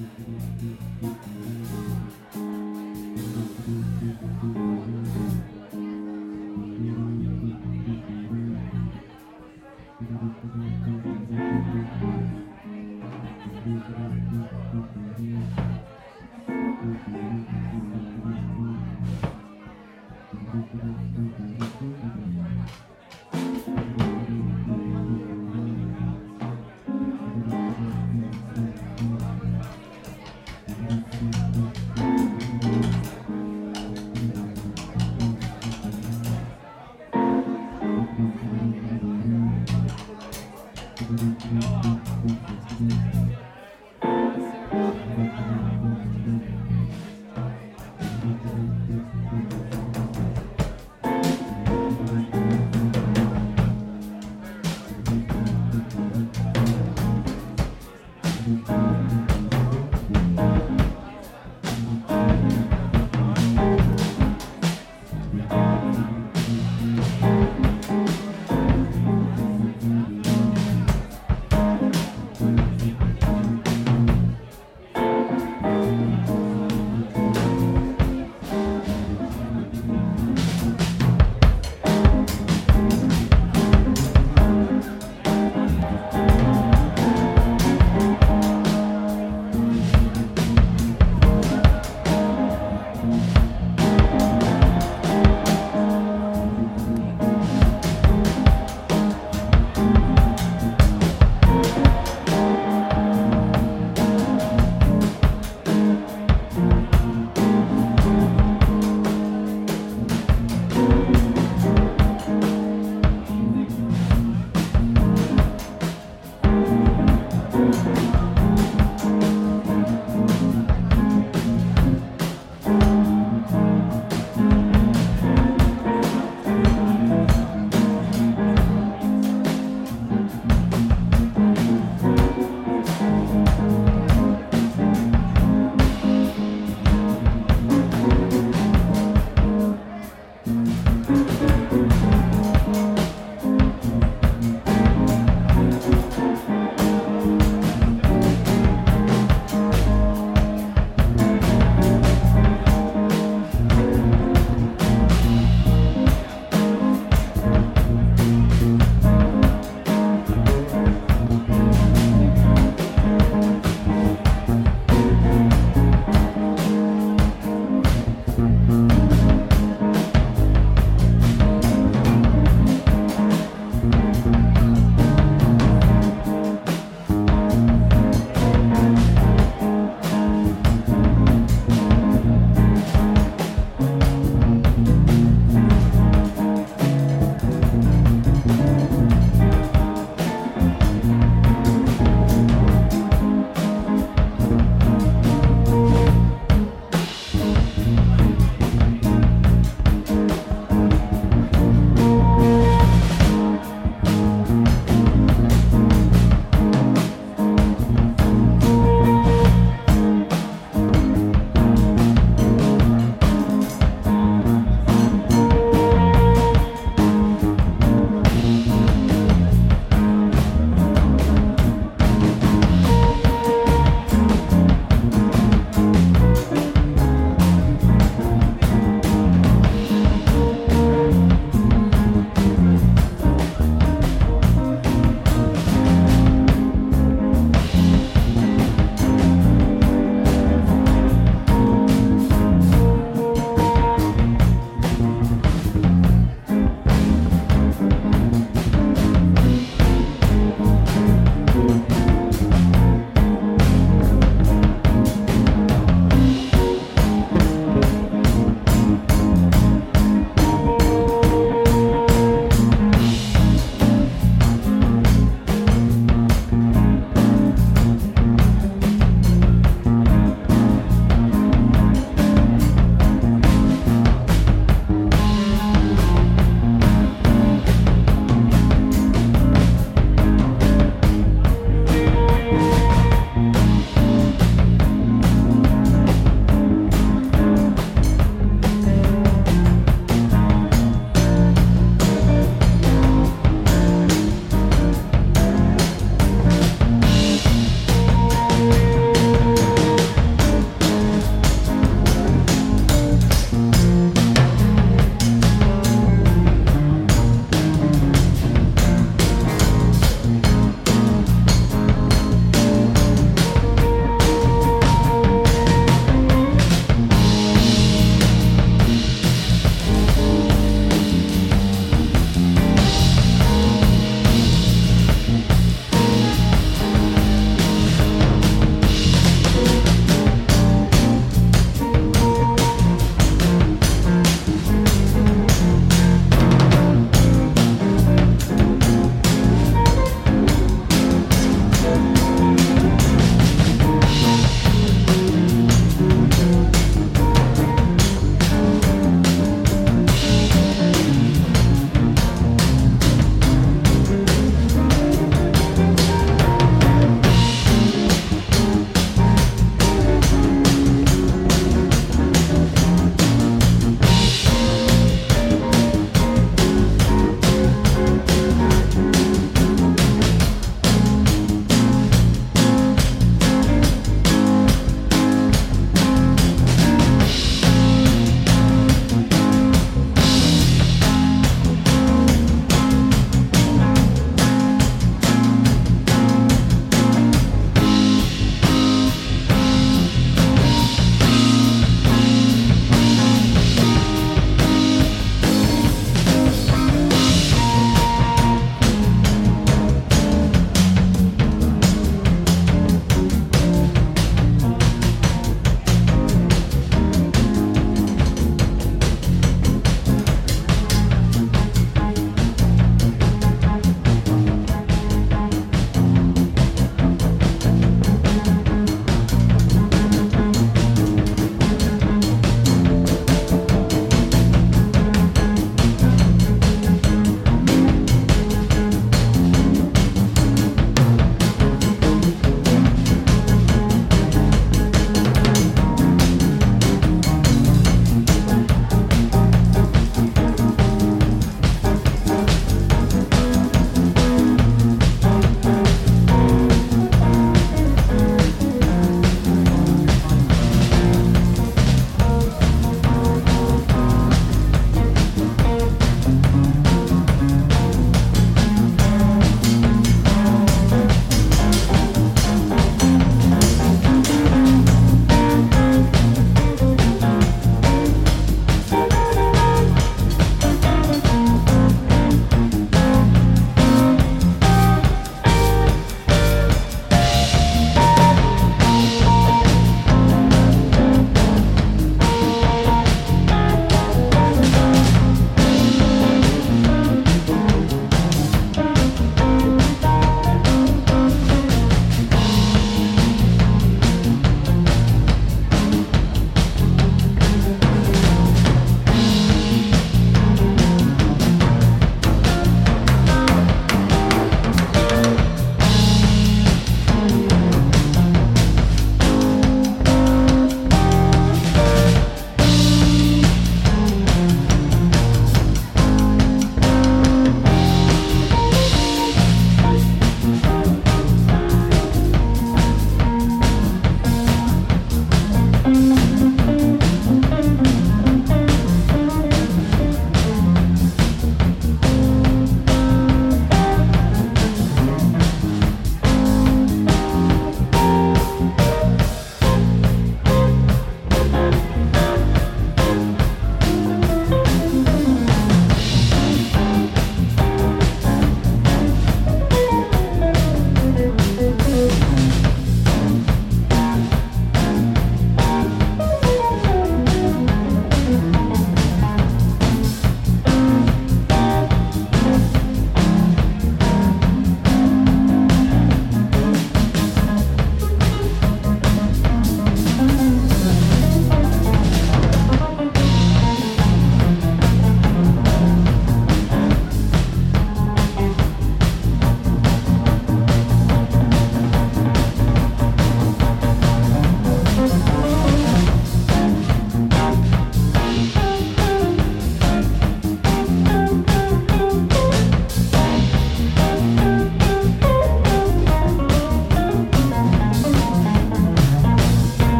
Mm-hmm.